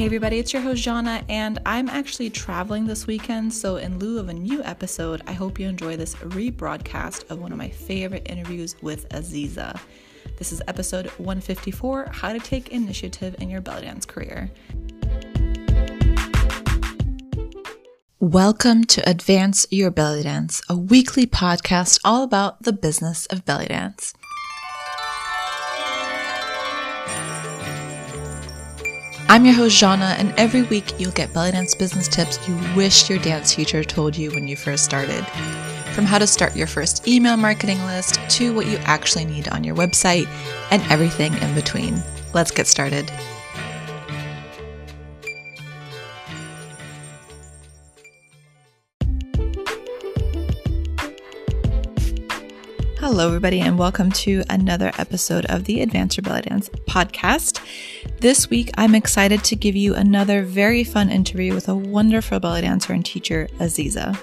Hey everybody, it's your host Jana, and I'm actually traveling this weekend. So, in lieu of a new episode, I hope you enjoy this rebroadcast of one of my favorite interviews with Aziza. This is episode 154 How to Take Initiative in Your Belly Dance Career. Welcome to Advance Your Belly Dance, a weekly podcast all about the business of belly dance. I'm your host, Jana, and every week you'll get belly dance business tips you wish your dance teacher told you when you first started. From how to start your first email marketing list to what you actually need on your website and everything in between. Let's get started. Hello, everybody, and welcome to another episode of the Advanced Belly Dance podcast. This week, I'm excited to give you another very fun interview with a wonderful belly dancer and teacher, Aziza.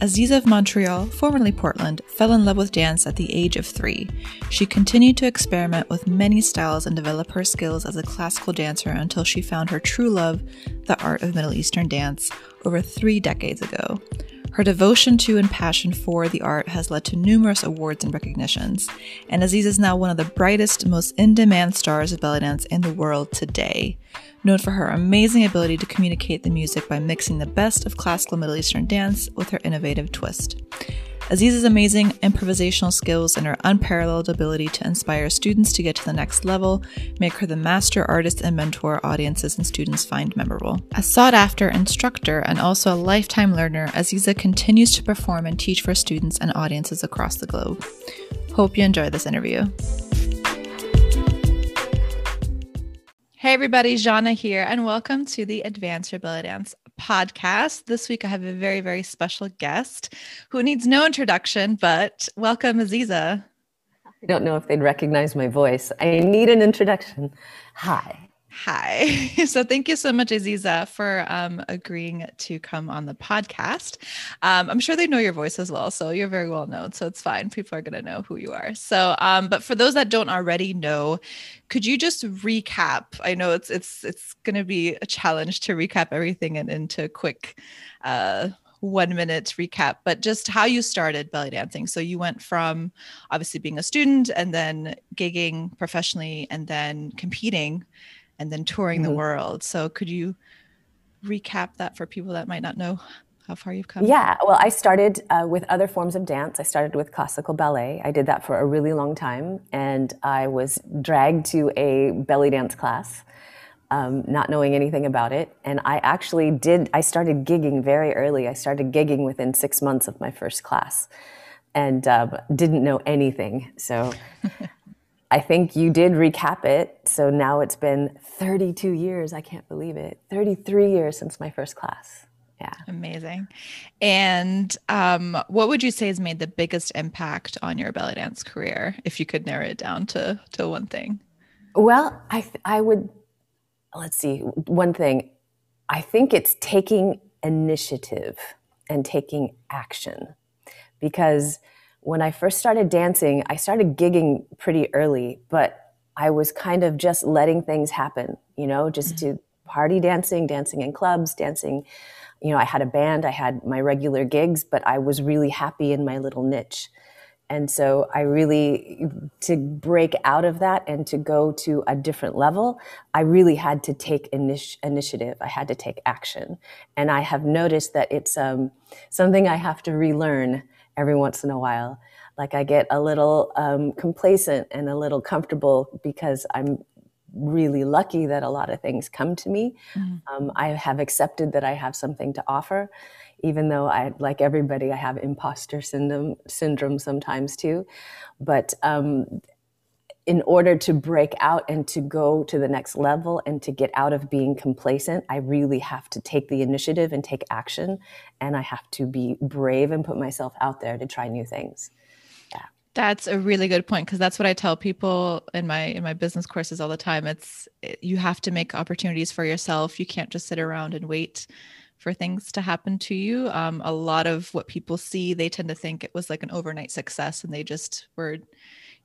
Aziza of Montreal, formerly Portland, fell in love with dance at the age of three. She continued to experiment with many styles and develop her skills as a classical dancer until she found her true love, the art of Middle Eastern dance, over three decades ago. Her devotion to and passion for the art has led to numerous awards and recognitions, and Aziz is now one of the brightest, most in demand stars of belly dance in the world today. Known for her amazing ability to communicate the music by mixing the best of classical Middle Eastern dance with her innovative twist. Aziza's amazing improvisational skills and her unparalleled ability to inspire students to get to the next level make her the master artist and mentor audiences and students find memorable. A sought after instructor and also a lifetime learner, Aziza continues to perform and teach for students and audiences across the globe. Hope you enjoy this interview. Hey everybody, Jana here, and welcome to the Advance Your Belly Dance podcast. This week I have a very, very special guest who needs no introduction, but welcome, Aziza. I don't know if they'd recognize my voice. I need an introduction. Hi. Hi. So thank you so much, Aziza, for um, agreeing to come on the podcast. Um, I'm sure they know your voice as well, so you're very well known. So it's fine. People are going to know who you are. So, um, but for those that don't already know, could you just recap? I know it's it's it's going to be a challenge to recap everything and into a quick. Uh, one minute recap, but just how you started belly dancing. So you went from obviously being a student and then gigging professionally and then competing and then touring mm-hmm. the world. So could you recap that for people that might not know how far you've come? Yeah, well, I started uh, with other forms of dance. I started with classical ballet. I did that for a really long time, and I was dragged to a belly dance class. Um, not knowing anything about it. And I actually did, I started gigging very early. I started gigging within six months of my first class and uh, didn't know anything. So I think you did recap it. So now it's been 32 years. I can't believe it. 33 years since my first class. Yeah. Amazing. And um, what would you say has made the biggest impact on your belly dance career, if you could narrow it down to, to one thing? Well, I, I would, let's see, one thing. I think it's taking initiative and taking action because when I first started dancing, I started gigging pretty early, but I was kind of just letting things happen, you know, just mm-hmm. to party dancing, dancing in clubs, dancing. You know, I had a band, I had my regular gigs, but I was really happy in my little niche. And so I really, to break out of that and to go to a different level, I really had to take initi- initiative. I had to take action. And I have noticed that it's um, something I have to relearn every once in a while. Like I get a little um, complacent and a little comfortable because I'm really lucky that a lot of things come to me. Mm-hmm. Um, I have accepted that I have something to offer, even though I, like everybody, I have imposter syndrome syndrome sometimes too. But um, in order to break out and to go to the next level and to get out of being complacent, I really have to take the initiative and take action. And I have to be brave and put myself out there to try new things. Yeah. That's a really good point because that's what I tell people in my in my business courses all the time. It's you have to make opportunities for yourself. You can't just sit around and wait for things to happen to you. Um, a lot of what people see, they tend to think it was like an overnight success, and they just were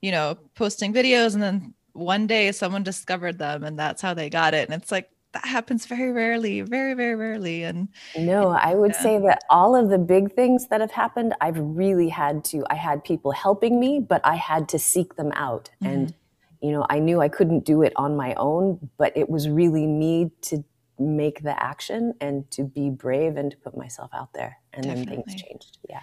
you know, posting videos and then one day someone discovered them and that's how they got it. And it's like, that happens very rarely, very, very rarely. And no, I would yeah. say that all of the big things that have happened, I've really had to, I had people helping me, but I had to seek them out. Mm-hmm. And, you know, I knew I couldn't do it on my own, but it was really me to make the action and to be brave and to put myself out there. And Definitely. then things changed. Yeah.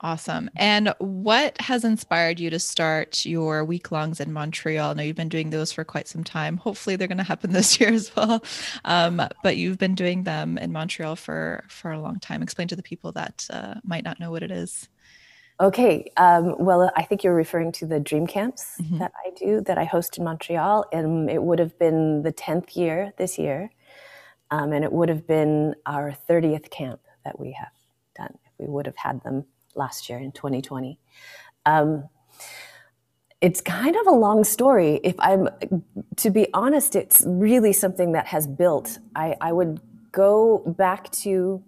Awesome. And what has inspired you to start your week longs in Montreal? I know you've been doing those for quite some time. Hopefully, they're going to happen this year as well. Um, but you've been doing them in Montreal for for a long time. Explain to the people that uh, might not know what it is. Okay. Um, well, I think you're referring to the dream camps mm-hmm. that I do that I host in Montreal, and it would have been the tenth year this year, um, and it would have been our thirtieth camp that we have done if we would have had them last year in 2020. Um, it's kind of a long story. If I'm, to be honest, it's really something that has built. I, I would go back to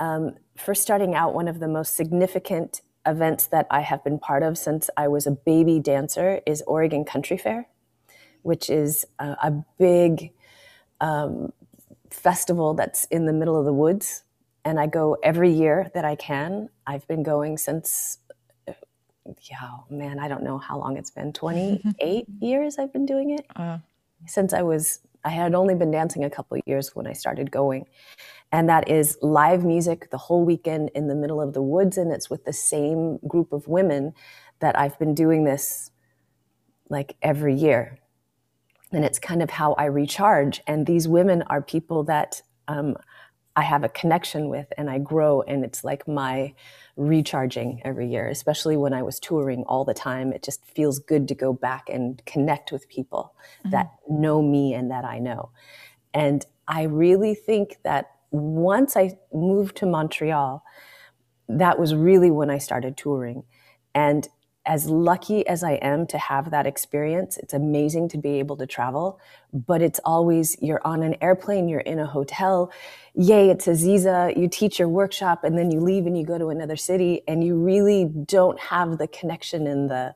um, first starting out one of the most significant events that I have been part of since I was a baby dancer is Oregon Country Fair, which is a, a big um, festival that's in the middle of the woods and I go every year that I can. I've been going since, yeah, man, I don't know how long it's been 28 years I've been doing it. Uh. Since I was, I had only been dancing a couple years when I started going. And that is live music the whole weekend in the middle of the woods. And it's with the same group of women that I've been doing this like every year. And it's kind of how I recharge. And these women are people that um, I have a connection with and I grow and it's like my recharging every year, especially when I was touring all the time. It just feels good to go back and connect with people mm-hmm. that know me and that I know. And I really think that once I moved to Montreal, that was really when I started touring. And as lucky as I am to have that experience, it's amazing to be able to travel, but it's always you're on an airplane, you're in a hotel, yay, it's Aziza, you teach your workshop, and then you leave and you go to another city, and you really don't have the connection and the,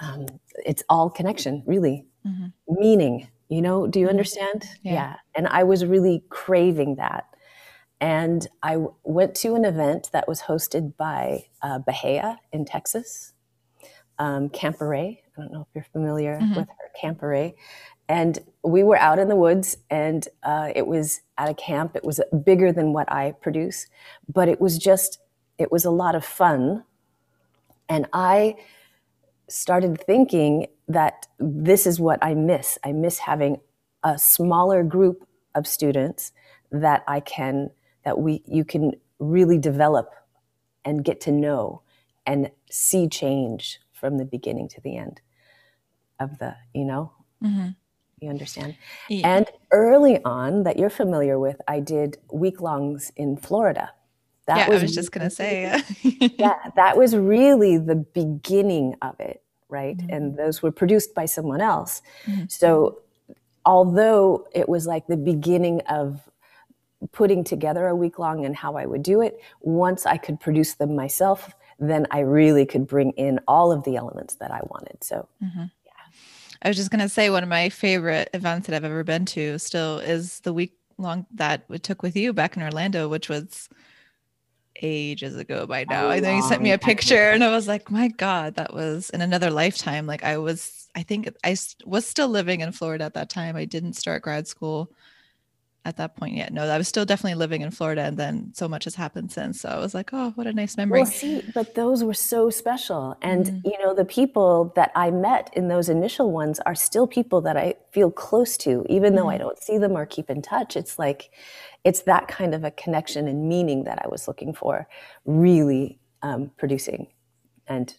um, it's all connection, really. Mm-hmm. Meaning, you know, do you mm-hmm. understand? Yeah. yeah. And I was really craving that. And I went to an event that was hosted by uh, Bahia in Texas, um, Camperay. I don't know if you're familiar mm-hmm. with her, Camperay. And we were out in the woods, and uh, it was at a camp. It was bigger than what I produce, but it was just, it was a lot of fun. And I started thinking that this is what I miss. I miss having a smaller group of students that I can that we you can really develop and get to know and see change from the beginning to the end of the you know mm-hmm. you understand yeah. and early on that you're familiar with i did week longs in florida that yeah, was, I was just gonna say yeah that was really the beginning of it right mm-hmm. and those were produced by someone else mm-hmm. so although it was like the beginning of putting together a week long and how I would do it. Once I could produce them myself, then I really could bring in all of the elements that I wanted. So, mm-hmm. yeah. I was just going to say one of my favorite events that I've ever been to still is the week long that we took with you back in Orlando, which was ages ago by now. I know you sent me a picture and I was like, my God, that was in another lifetime. Like I was, I think I was still living in Florida at that time. I didn't start grad school at that point yet. No, I was still definitely living in Florida, and then so much has happened since. So I was like, oh, what a nice memory. Well, see, but those were so special, and mm-hmm. you know, the people that I met in those initial ones are still people that I feel close to, even mm-hmm. though I mm-hmm. don't see them or keep in touch. It's like, it's that kind of a connection and meaning that I was looking for, really um, producing and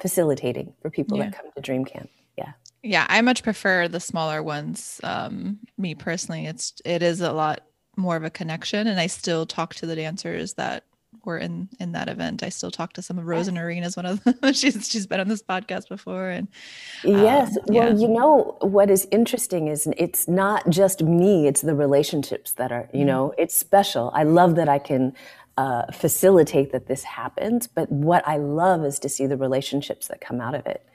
facilitating for people yeah. that come to Dream Camp. Yeah. Yeah, I much prefer the smaller ones. Um, me personally, it's it is a lot more of a connection, and I still talk to the dancers that were in in that event. I still talk to some of Rose and Irene one of them. she's she's been on this podcast before, and um, yes, well, yeah. you know what is interesting is it's not just me; it's the relationships that are you mm-hmm. know it's special. I love that I can uh, facilitate that this happens. But what I love is to see the relationships that come out of it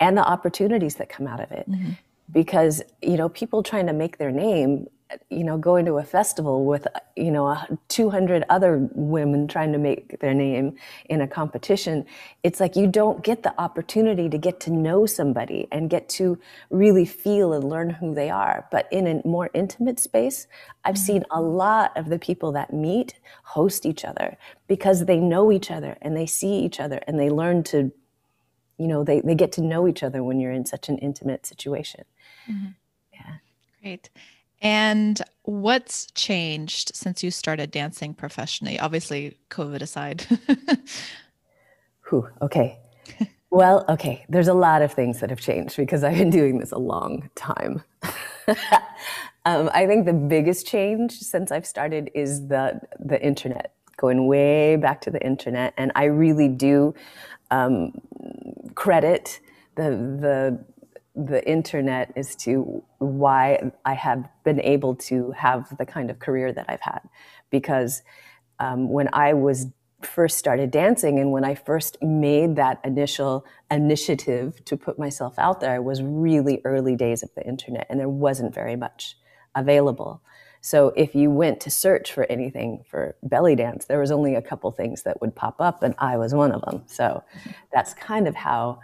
and the opportunities that come out of it. Mm-hmm. because you know people trying to make their name you know going to a festival with you know 200 other women trying to make their name in a competition it's like you don't get the opportunity to get to know somebody and get to really feel and learn who they are but in a more intimate space i've mm-hmm. seen a lot of the people that meet host each other because they know each other and they see each other and they learn to you know they, they get to know each other when you're in such an intimate situation mm-hmm. yeah great and what's changed since you started dancing professionally? Obviously, COVID aside. Whew, okay. well, okay. There's a lot of things that have changed because I've been doing this a long time. um, I think the biggest change since I've started is the the internet, going way back to the internet, and I really do um, credit the the the internet as to why I have been able to have the kind of career that I've had. Because um, when I was first started dancing and when I first made that initial initiative to put myself out there, it was really early days of the internet and there wasn't very much available. So if you went to search for anything for belly dance, there was only a couple things that would pop up and I was one of them. So that's kind of how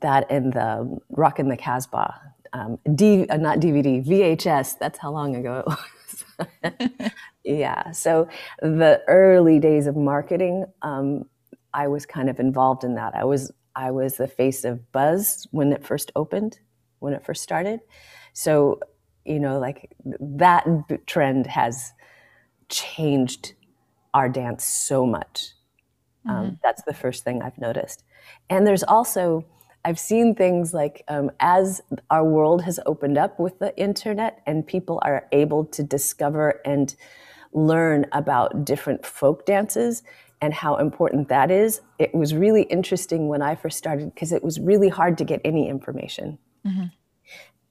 that and the Rockin' the Casbah, um, D, uh, not DVD, VHS. That's how long ago it was. yeah. So the early days of marketing, um, I was kind of involved in that. I was I was the face of Bhuz when it first opened, when it first started. So you know, like that trend has changed our dance so much. Um, mm-hmm. that's the first thing I've noticed. And there's also I've seen things like um, as our world has opened up with the internet and people are able to discover and learn about different folk dances and how important that is. It was really interesting when I first started because it was really hard to get any information. Mm-hmm.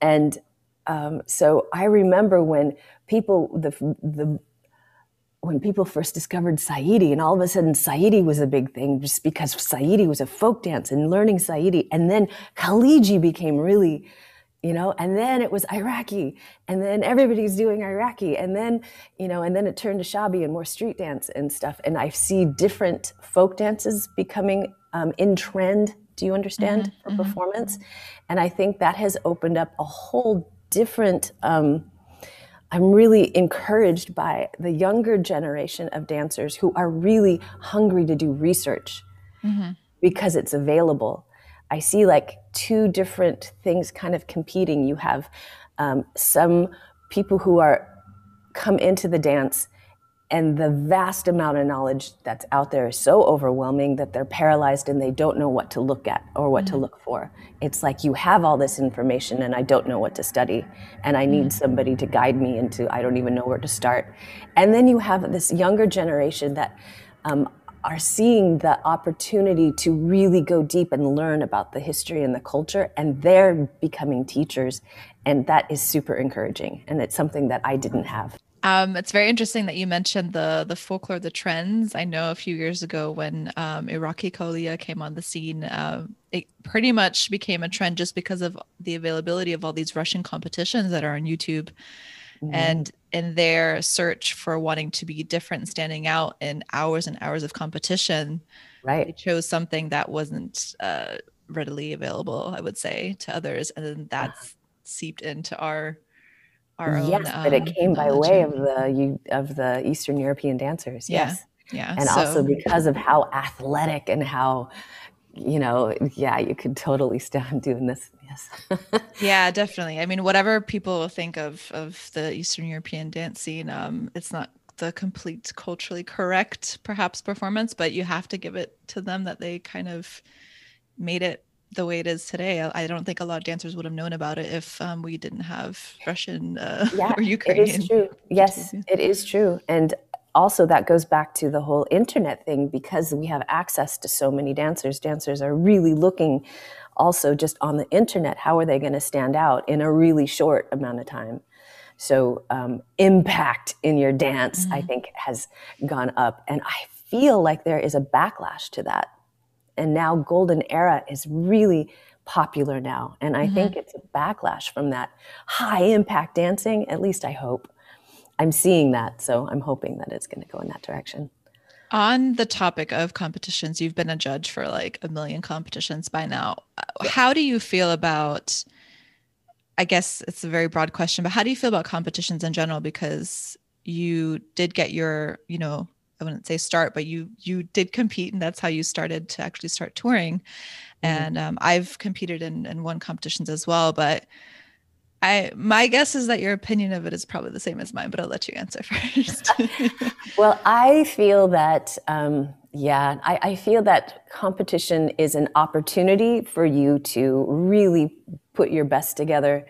And um, so I remember when people, the, the when people first discovered Saidi, and all of a sudden Saidi was a big thing just because Saidi was a folk dance and learning Saidi. And then Khaliji became really, you know, and then it was Iraqi, and then everybody's doing Iraqi. And then, you know, and then it turned to Shabi and more street dance and stuff. And I see different folk dances becoming um, in trend. Do you understand? Mm-hmm, for mm-hmm. performance. And I think that has opened up a whole different, um, I'm really encouraged by the younger generation of dancers who are really hungry to do research mm-hmm. because it's available. I see like two different things kind of competing. You have um, some people who are come into the dance and the vast amount of knowledge that's out there is so overwhelming that they're paralyzed and they don't know what to look at or what mm-hmm. to look for. It's like you have all this information and I don't know what to study and I need mm-hmm. somebody to guide me into I don't even know where to start. And then you have this younger generation that um, are seeing the opportunity to really go deep and learn about the history and the culture and they're becoming teachers and that is super encouraging and it's something that I didn't have. Um, it's very interesting that you mentioned the the folklore, the trends. I know a few years ago when um, Iraqi Qawliya came on the scene, uh, it pretty much became a trend just because of the availability of all these Russian competitions that are on YouTube, mm-hmm. and in their search for wanting to be different, standing out in hours and hours of competition, right? They chose something that wasn't uh, readily available, I would say, to others, and then that's seeped into our our own. Yes, but it um, came by way of the of the Eastern European dancers. Yes. Yeah. And so, also because of how athletic and how you know, yeah, you could totally stand doing this. Yes. yeah, definitely. I mean, whatever people think of of the Eastern European dance scene, um, it's not the complete culturally correct perhaps performance, but you have to give it to them that they kind of made it the way it is today. I don't think a lot of dancers would have known about it if um, we didn't have Russian uh, yeah, or Ukrainian. It is true. Yes, it is true. And also that goes back to the whole internet thing because we have access to so many dancers. Dancers are really looking also just on the internet. How are they going to stand out in a really short amount of time? So um, impact in your dance, mm-hmm. I think, has gone up, and I feel like there is a backlash to that and now golden era is really popular now. And I mm-hmm. think it's a backlash from that high impact dancing. At least I hope. I'm seeing that. So I'm hoping that it's going to go in that direction. On the topic of competitions, you've been a judge for like a million competitions by now. How do you feel about? I guess it's a very broad question, but how do you feel about competitions in general? Because you did get your, you know, I wouldn't say start, but you you did compete, and that's how you started to actually start touring. Mm-hmm. And um, I've competed in in won competitions as well, but I my guess is that your opinion of it is probably the same as mine, but I'll let you answer first. well, I feel that um, yeah, I, I feel that competition is an opportunity for you to really put your best together.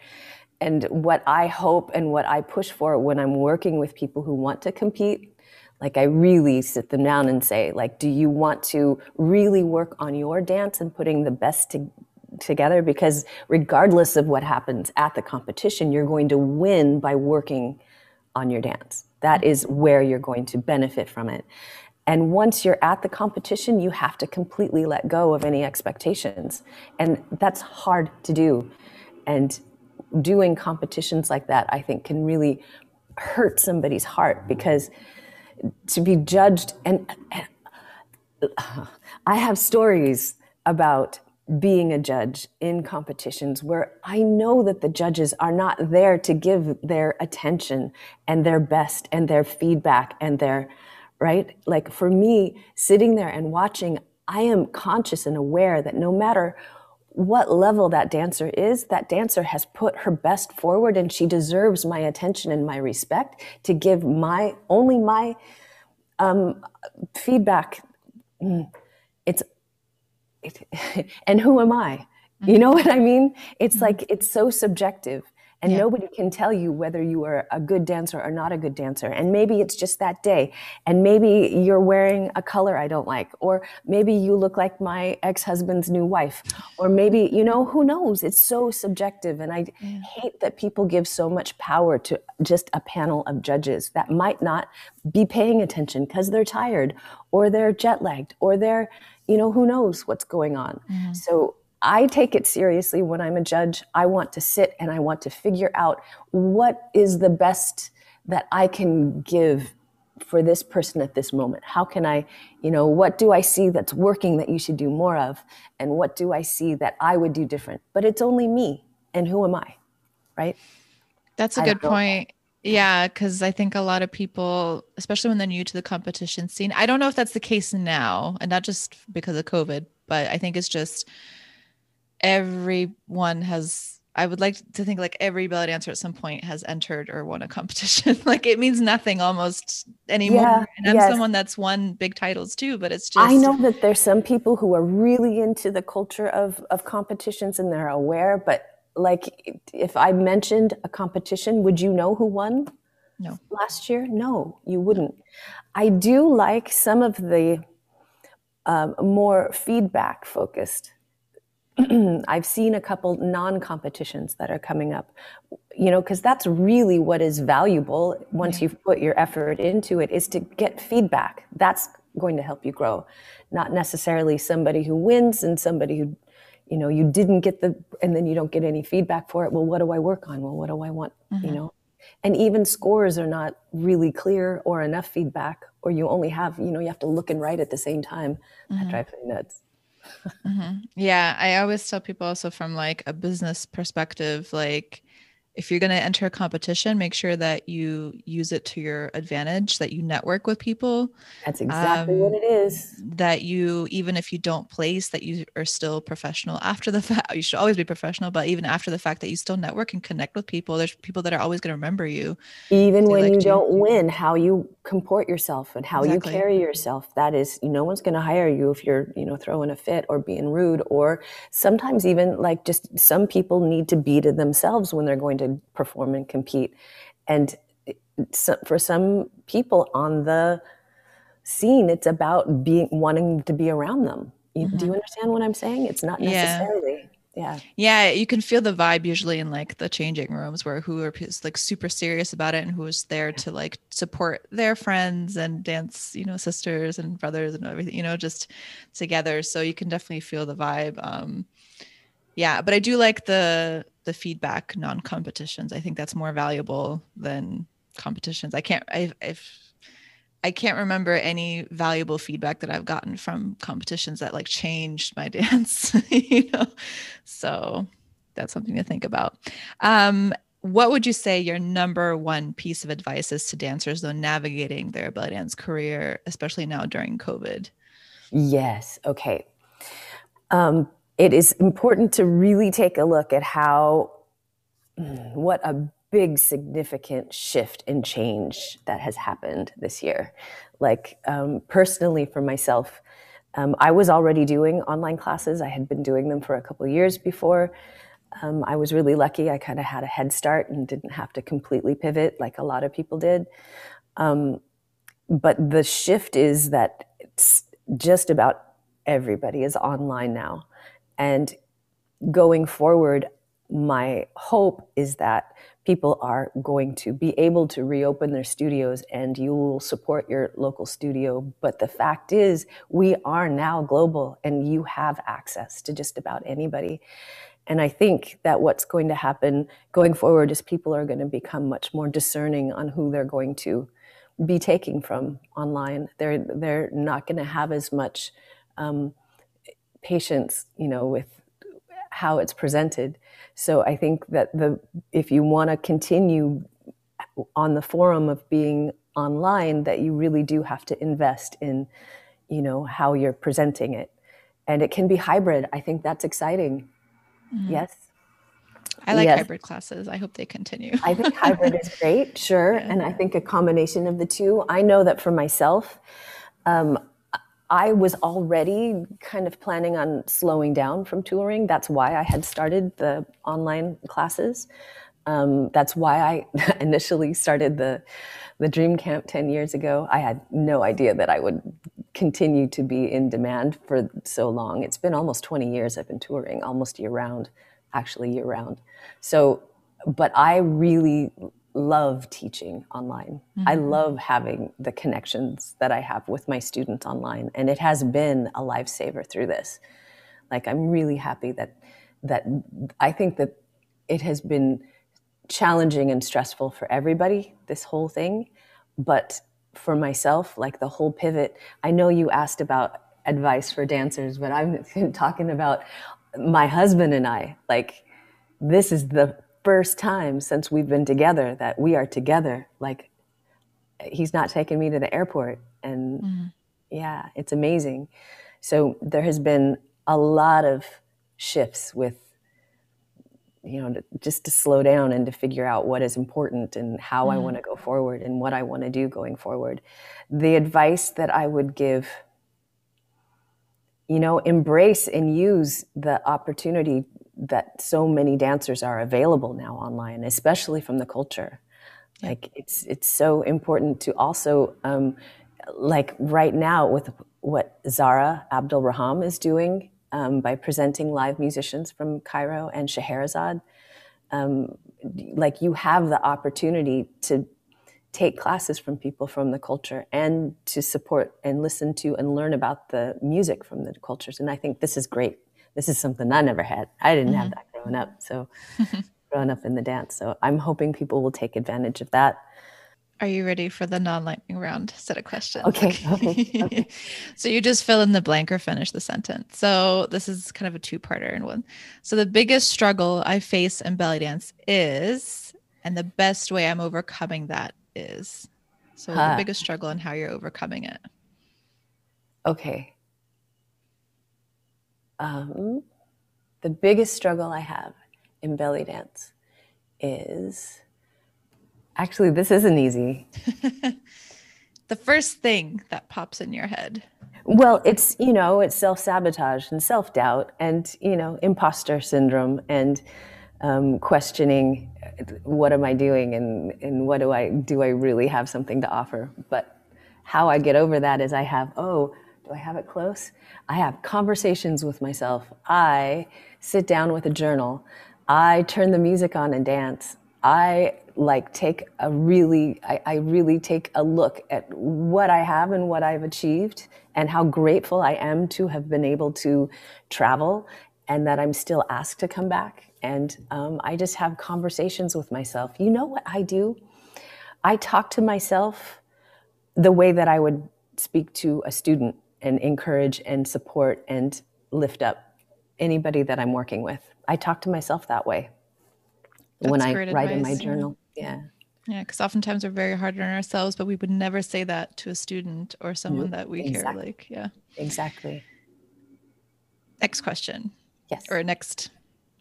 And what I hope and what I push for when I'm working with people who want to compete, like I really sit them down and say, like, do you want to really work on your dance and putting the best to, together because regardless of what happens at the competition, you're going to win by working on your dance. That mm-hmm. is where you're going to benefit from it. And once you're at the competition, you have to completely let go of any expectations. And that's hard to do. And doing competitions like that, I think, can really hurt somebody's heart mm-hmm. because to be judged, and, and I have stories about being a judge in competitions where I know that the judges are not there to give their attention and their best and their feedback and their, right? Like for me, sitting there and watching, I am conscious and aware that no matter what level that dancer is, that dancer has put her best forward and she deserves my attention and my respect to give my, only my um, feedback. Mm, it's it, and who am I? You know what I mean? It's mm-hmm. like it's so subjective and yeah. nobody can tell you whether you are a good dancer or not a good dancer. And maybe it's just that day. And maybe you're wearing a color I don't like. Or maybe you look like my ex husband's new wife. Or maybe, you know, who knows? It's so subjective. And I yeah. hate that people give so much power to just a panel of judges that might not be paying attention because they're tired or they're jet lagged or they're you know, who knows what's going on. Mm-hmm. So I take it seriously when I'm a judge. I want to sit and I want to figure out what is the best that I can give for this person at this moment. How can I, you know, what do I see that's working that you should do more of? And what do I see that I would do different? But it's only me. And who am I? Right? That's a I good point. Yeah, because I think a lot of people, especially when they're new to the competition scene, I don't know if that's the case now, and not just because of COVID, but I think it's just everyone has. I would like to think like every belly dancer at some point has entered or won a competition. like it means nothing almost anymore. Yeah, and I'm yes. someone that's won big titles too, but it's just I know that there's some people who are really into the culture of of competitions and they're aware, but like if I mentioned a competition, would you know who won? No. Last year? No, you wouldn't. I do like some of the um, more feedback focused. I've seen a couple non competitions that are coming up, you know, because that's really what is valuable once you've put your effort into it is to get feedback. That's going to help you grow, not necessarily somebody who wins and somebody who you know you didn't get the and then you don't get any feedback for it well what do i work on well what do i want mm-hmm. you know and even scores are not really clear or enough feedback or you only have you know you have to look and write at the same time mm-hmm. that drives me nuts mm-hmm. yeah i always tell people also from like a business perspective like if you're going to enter a competition, make sure that you use it to your advantage, that you network with people. That's exactly um, what it is. That you, even if you don't place, that you are still professional after the fact. You should always be professional, but even after the fact that you still network and connect with people, there's people that are always going to remember you. Even when you don't win, how you comport yourself and how exactly. you carry yourself. That is, no one's going to hire you if you're, you know, throwing a fit or being rude, or sometimes even like just some people need to be to themselves when they're going to perform and compete. And so for some people on the scene, it's about being wanting to be around them. You, mm-hmm. Do you understand what I'm saying? It's not necessarily. Yeah. Yeah. Yeah. You can feel the vibe usually in like the changing rooms where who are like super serious about it and who is there to like support their friends and dance, you know, sisters and brothers and everything, you know, just together. So you can definitely feel the vibe. Um, yeah, but I do like the the feedback non-competitions. I think that's more valuable than competitions. I can't I if I can't remember any valuable feedback that I've gotten from competitions that like changed my dance, you know. So that's something to think about. Um, what would you say your number one piece of advice is to dancers though navigating their belly dance career, especially now during COVID? Yes. Okay. Um, it is important to really take a look at how what a big significant shift and change that has happened this year. Like um, personally for myself um, i was already doing online classes. I had been doing them for a couple years before. Um, i was really lucky. I kind of had a head start and didn't have to completely pivot like a lot of people did. Um, but the shift is that it's just about everybody is online now and going forward my hope is that people are going to be able to reopen their studios and you will support your local studio. But the fact is, we are now global and you have access to just about anybody. And I think that what's going to happen going forward is people are going to become much more discerning on who they're going to be taking from online. They're they're not going to have as much um, patience, you know, with how it's presented. So I think that the if you want to continue on the forum of being online, that you really do have to invest in, you know, how you're presenting it, and it can be hybrid. I think that's exciting. Mm-hmm. Yes. I like yes. hybrid classes. I hope they continue. I think hybrid is great, sure. Yeah. And I think a combination of the two. I know that for myself, um, I was already kind of planning on slowing down from touring. That's why I had started the online classes. Um, that's why I initially started the the Dream Camp ten years ago. I had no idea that I would continue to be in demand for so long. It's been almost twenty years I've been touring, almost year round, actually year round. So, but I really love teaching online. Mm-hmm. I love having the connections that I have with my students online and it has been a lifesaver through this. Like I'm really happy that that I think that it has been challenging and stressful for everybody this whole thing, but for myself like the whole pivot, I know you asked about advice for dancers, but I'm talking about my husband and I like this is the first time since we've been together that we are together. Like he's not taking me to the airport. And mm-hmm. yeah, it's amazing. So there has been a lot of shifts with, you know, just to slow down and to figure out what is important and how mm-hmm. I want to go forward and what I want to do going forward. The advice that I would give you know, embrace and use the opportunity that so many dancers are available now online, especially from the culture. Yeah. Like it's it's so important to also um, like right now with what Zara Abdul Raham is doing um, by presenting live musicians from Cairo and Scheherazade. Um, like you have the opportunity to take classes from people from the culture and to support and listen to and learn about the music from the cultures. And I think this is great this is something I never had. I didn't mm-hmm. have that growing up. So growing up in the dance. So I'm hoping people will take advantage of that. Are you ready for the non-lightning round set of questions? Okay. okay, okay. so you just fill in the blank or finish the sentence. So this is kind of a two-parter in one. So the biggest struggle I face in belly dance is, and the best way I'm overcoming that is. So huh. the biggest struggle and how you're overcoming it. Okay um, the biggest struggle I have in belly dance is actually, this isn't easy. the first thing that pops in your head. Well, it's, you know, it's self sabotage and self doubt and, you know, imposter syndrome and um, questioning what am I doing and, and what do I, do I really have something to offer? But how I get over that is I have, oh, do I have it close? I have conversations with myself. I sit down with a journal. I turn the music on and dance. I like take a really, I, I really take a look at what I have and what I've achieved and how grateful I am to have been able to travel and that I'm still asked to come back. And um, I just have conversations with myself. You know what I do? I talk to myself the way that I would speak to a student and encourage and support and lift up anybody that I'm working with. I talk to myself that way That's when I write advice, in my journal. Yeah. Yeah, because oftentimes we're very hard on ourselves, but we would never say that to a student or mm-hmm. someone that we exactly. care. Like, yeah. Exactly. Next question. Yes. Or next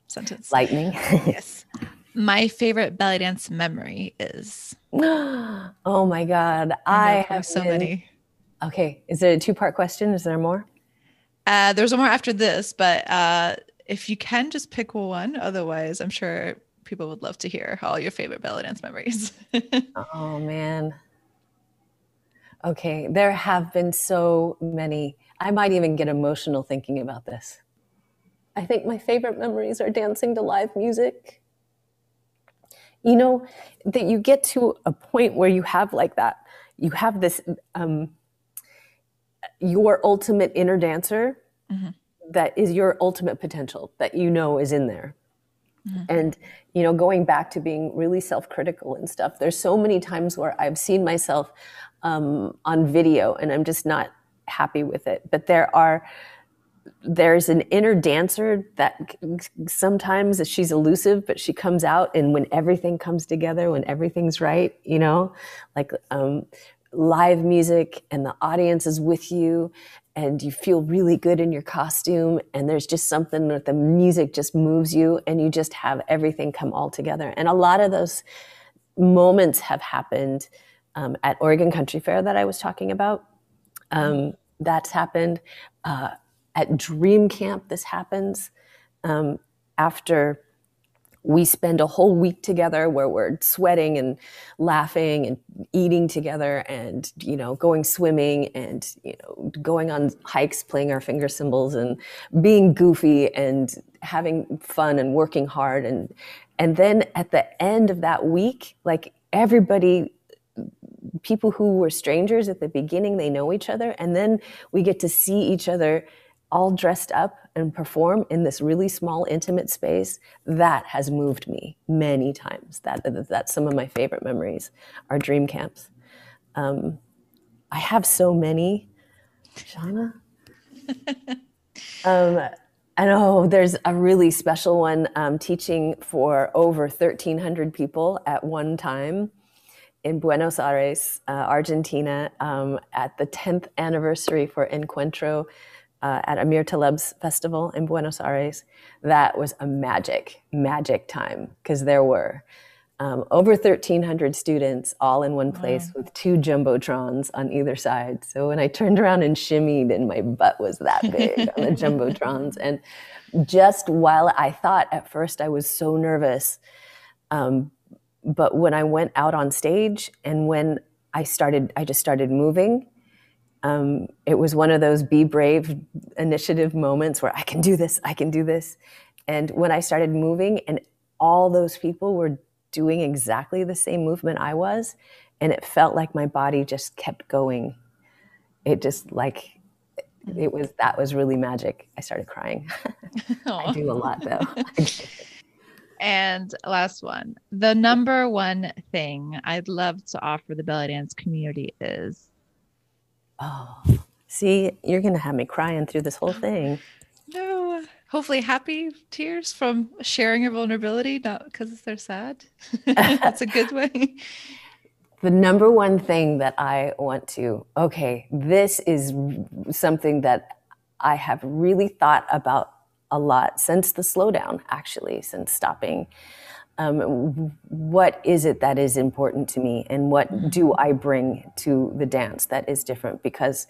sentence. Lightning. yes. My favorite belly dance memory is. oh my God. I, I have so been... many. Okay. Is it a two part question? Is there more? Uh, there's one more after this, but uh, if you can just pick one, otherwise, I'm sure people would love to hear all your favorite belly dance memories. oh man. Okay, there have been so many. I might even get emotional thinking about this. I think my favorite memories are dancing to live music. You know, that you get to a point where you have like that, you have this, um, your ultimate inner dancer mm-hmm. that is your ultimate potential that you know is in there. Mm-hmm. And, you know, going back to being really self critical and stuff, there's so many times where I've seen myself um, on video and I'm just not happy with it. But there are, there's an inner dancer that sometimes she's elusive, but she comes out, and when everything comes together, when everything's right, you know, like um, live music and the audience is with you, and you feel really good in your costume and there's just something that the music just moves you and you just have everything come all together. And a lot of those moments have happened um, at oregon country fair that i was talking about. Um, that's happened uh, at dream camp this happens um, after we spend a whole week together where we're sweating and laughing and eating together and you know going swimming and you know going on hikes playing our finger cymbals and being goofy and having fun and working hard. And and then at the end of that week like everybody people who were strangers at the beginning they know each other. And then we get to see each other all dressed up and perform in this really small intimate space that has moved me many times. That that's some of my favorite memories are dream camps. Um, i have so many. Shauna? Um, I know there's a really special one um, teaching for over 1,300 people at one time in Buenos Aires, uh, Argentina, um, at the 10th anniversary for Encuentro uh, at Amir Thaleb's festival in Buenos Aires. That was a magic, magic time because there were um, over 1,300 students all in one place wow. with two jumbotrons on either side. So when I turned around and shimmied, and my butt was that big on the jumbotrons, and just while I thought at first I was so nervous, um, but when I went out on stage and when I started, I just started moving um, it was one of those be brave initiative moments where I can do this, I can do this. And when I started moving, and all those people were doing exactly the same movement I was, and it felt like my body just kept going. It just like, it was that was really magic. I started crying. I do a lot though. and last one the number one thing I'd love to offer the belly dance community is Oh, see, you're going to have me crying through this whole thing. No, hopefully happy tears from sharing your vulnerability, not because they're sad. That's a good way. The number one thing that I want to, okay, this is something that I have really thought about a lot since the slowdown, actually, since stopping um, what is it that is important to me and what do I bring to the dance that is different? Because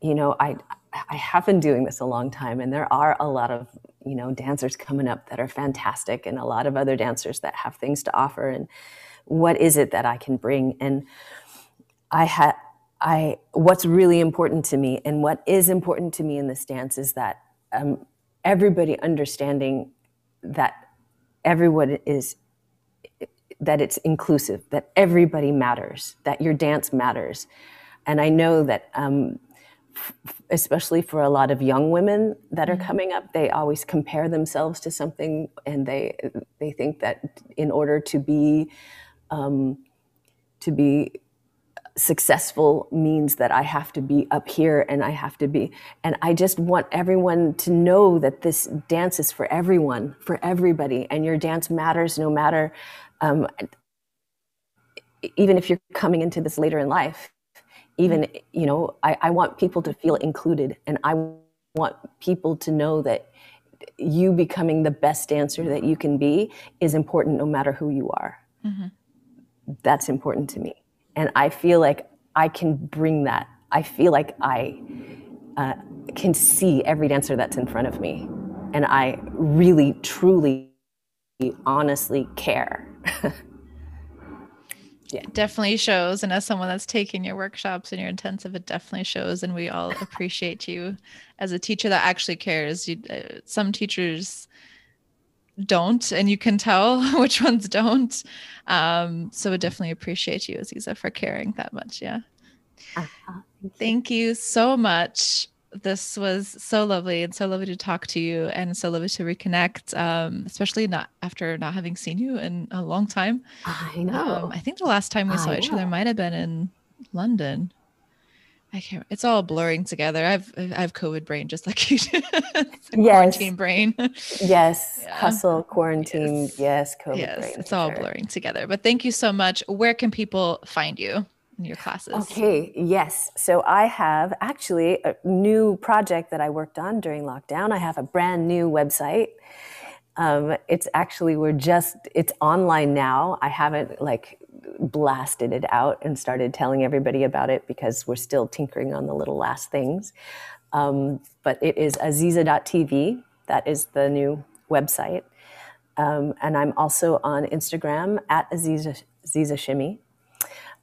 you know I I have been doing this a long time and there are a lot of you know dancers coming up that are fantastic and a lot of other dancers that have things to offer and what is it that I can bring? And I had I what's really important to me and what is important to me in this dance is that um, everybody understanding that everyone is that it's inclusive, that everybody matters, that your dance matters. And I know that um, especially for a lot of young women that are mm-hmm. coming up they always compare themselves to something and they they think that in order to be um, to be successful means that I have to be up here and I have to be and I just want everyone to know that this dance is for everyone for everybody and your dance matters no matter um, even if you're coming into this later in life. Even you know I, I want people to feel included and i want people to know that you becoming the best dancer that you can be is important no matter who you are. Mm-hmm. that's important to me and i feel like i can bring that i feel like i uh, can see every dancer that's in front of me and i really truly honestly care yeah. It definitely shows. And as someone that's taking your workshops and your intensive, it definitely shows. And we all appreciate you as a teacher that actually cares. You, uh, some teachers don't, and you can tell which ones don't. Um, so we definitely appreciate you, Aziza, for caring that much. Yeah. Uh-huh. Thank you so much this was so lovely and so lovely to talk to you and so lovely to reconnect um, especially not after not having seen you in a long time i know um, i think the last time we I saw know. each other might have been in london i can't it's all blurring together i've i have covid brain just like you do yes. quarantine brain yes yeah. hustle quarantine yes, yes covid yes brain, it's all sure. blurring together but thank you so much where can people find you in your classes? Okay, yes. So I have actually a new project that I worked on during lockdown. I have a brand new website. Um, it's actually we're just it's online now. I haven't like blasted it out and started telling everybody about it because we're still tinkering on the little last things. Um, but it is aziza.tv. That is the new website. Um, and I'm also on Instagram at Aziza, Aziza Shimmy.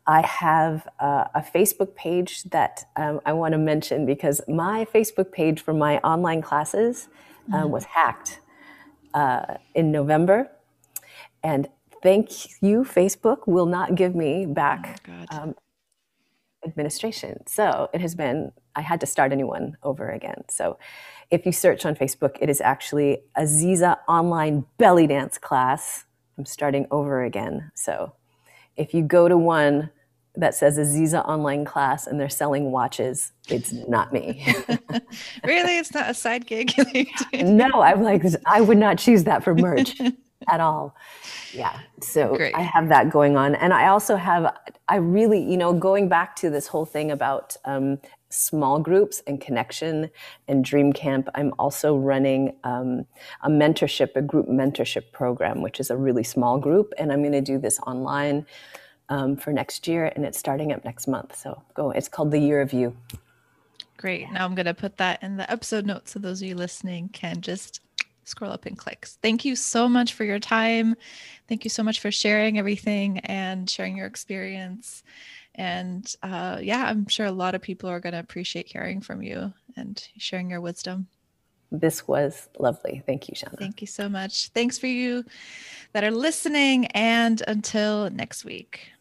I have uh, a Facebook page that um, I want to mention because my Facebook page for my online classes um, mm-hmm. was hacked uh, in November. And thank you, Facebook will not give me back oh um, administration. So it has been, I had to start a new one over again. So if you search on Facebook, it is actually Aziza Online Belly Dance Class. I'm starting over again. So if you go to one that says Aziza online class and they're selling watches, it's not me. really? It's not a side gig? no, I'm like, I would not choose that for merch at all. Yeah. So Great. I have that going on. And I also have, I really, you know, going back to this whole thing about um, small groups and connection and dream camp i'm also running um, a mentorship a group mentorship program which is a really small group and i'm going to do this online um, for next year and it's starting up next month so go it's called the year of you great now i'm going to put that in the episode notes so those of you listening can just scroll up and click thank you so much for your time thank you so much for sharing everything and sharing your experience and uh, yeah, I'm sure a lot of people are going to appreciate hearing from you and sharing your wisdom. This was lovely. Thank you, Shanna. Thank you so much. Thanks for you that are listening. And until next week.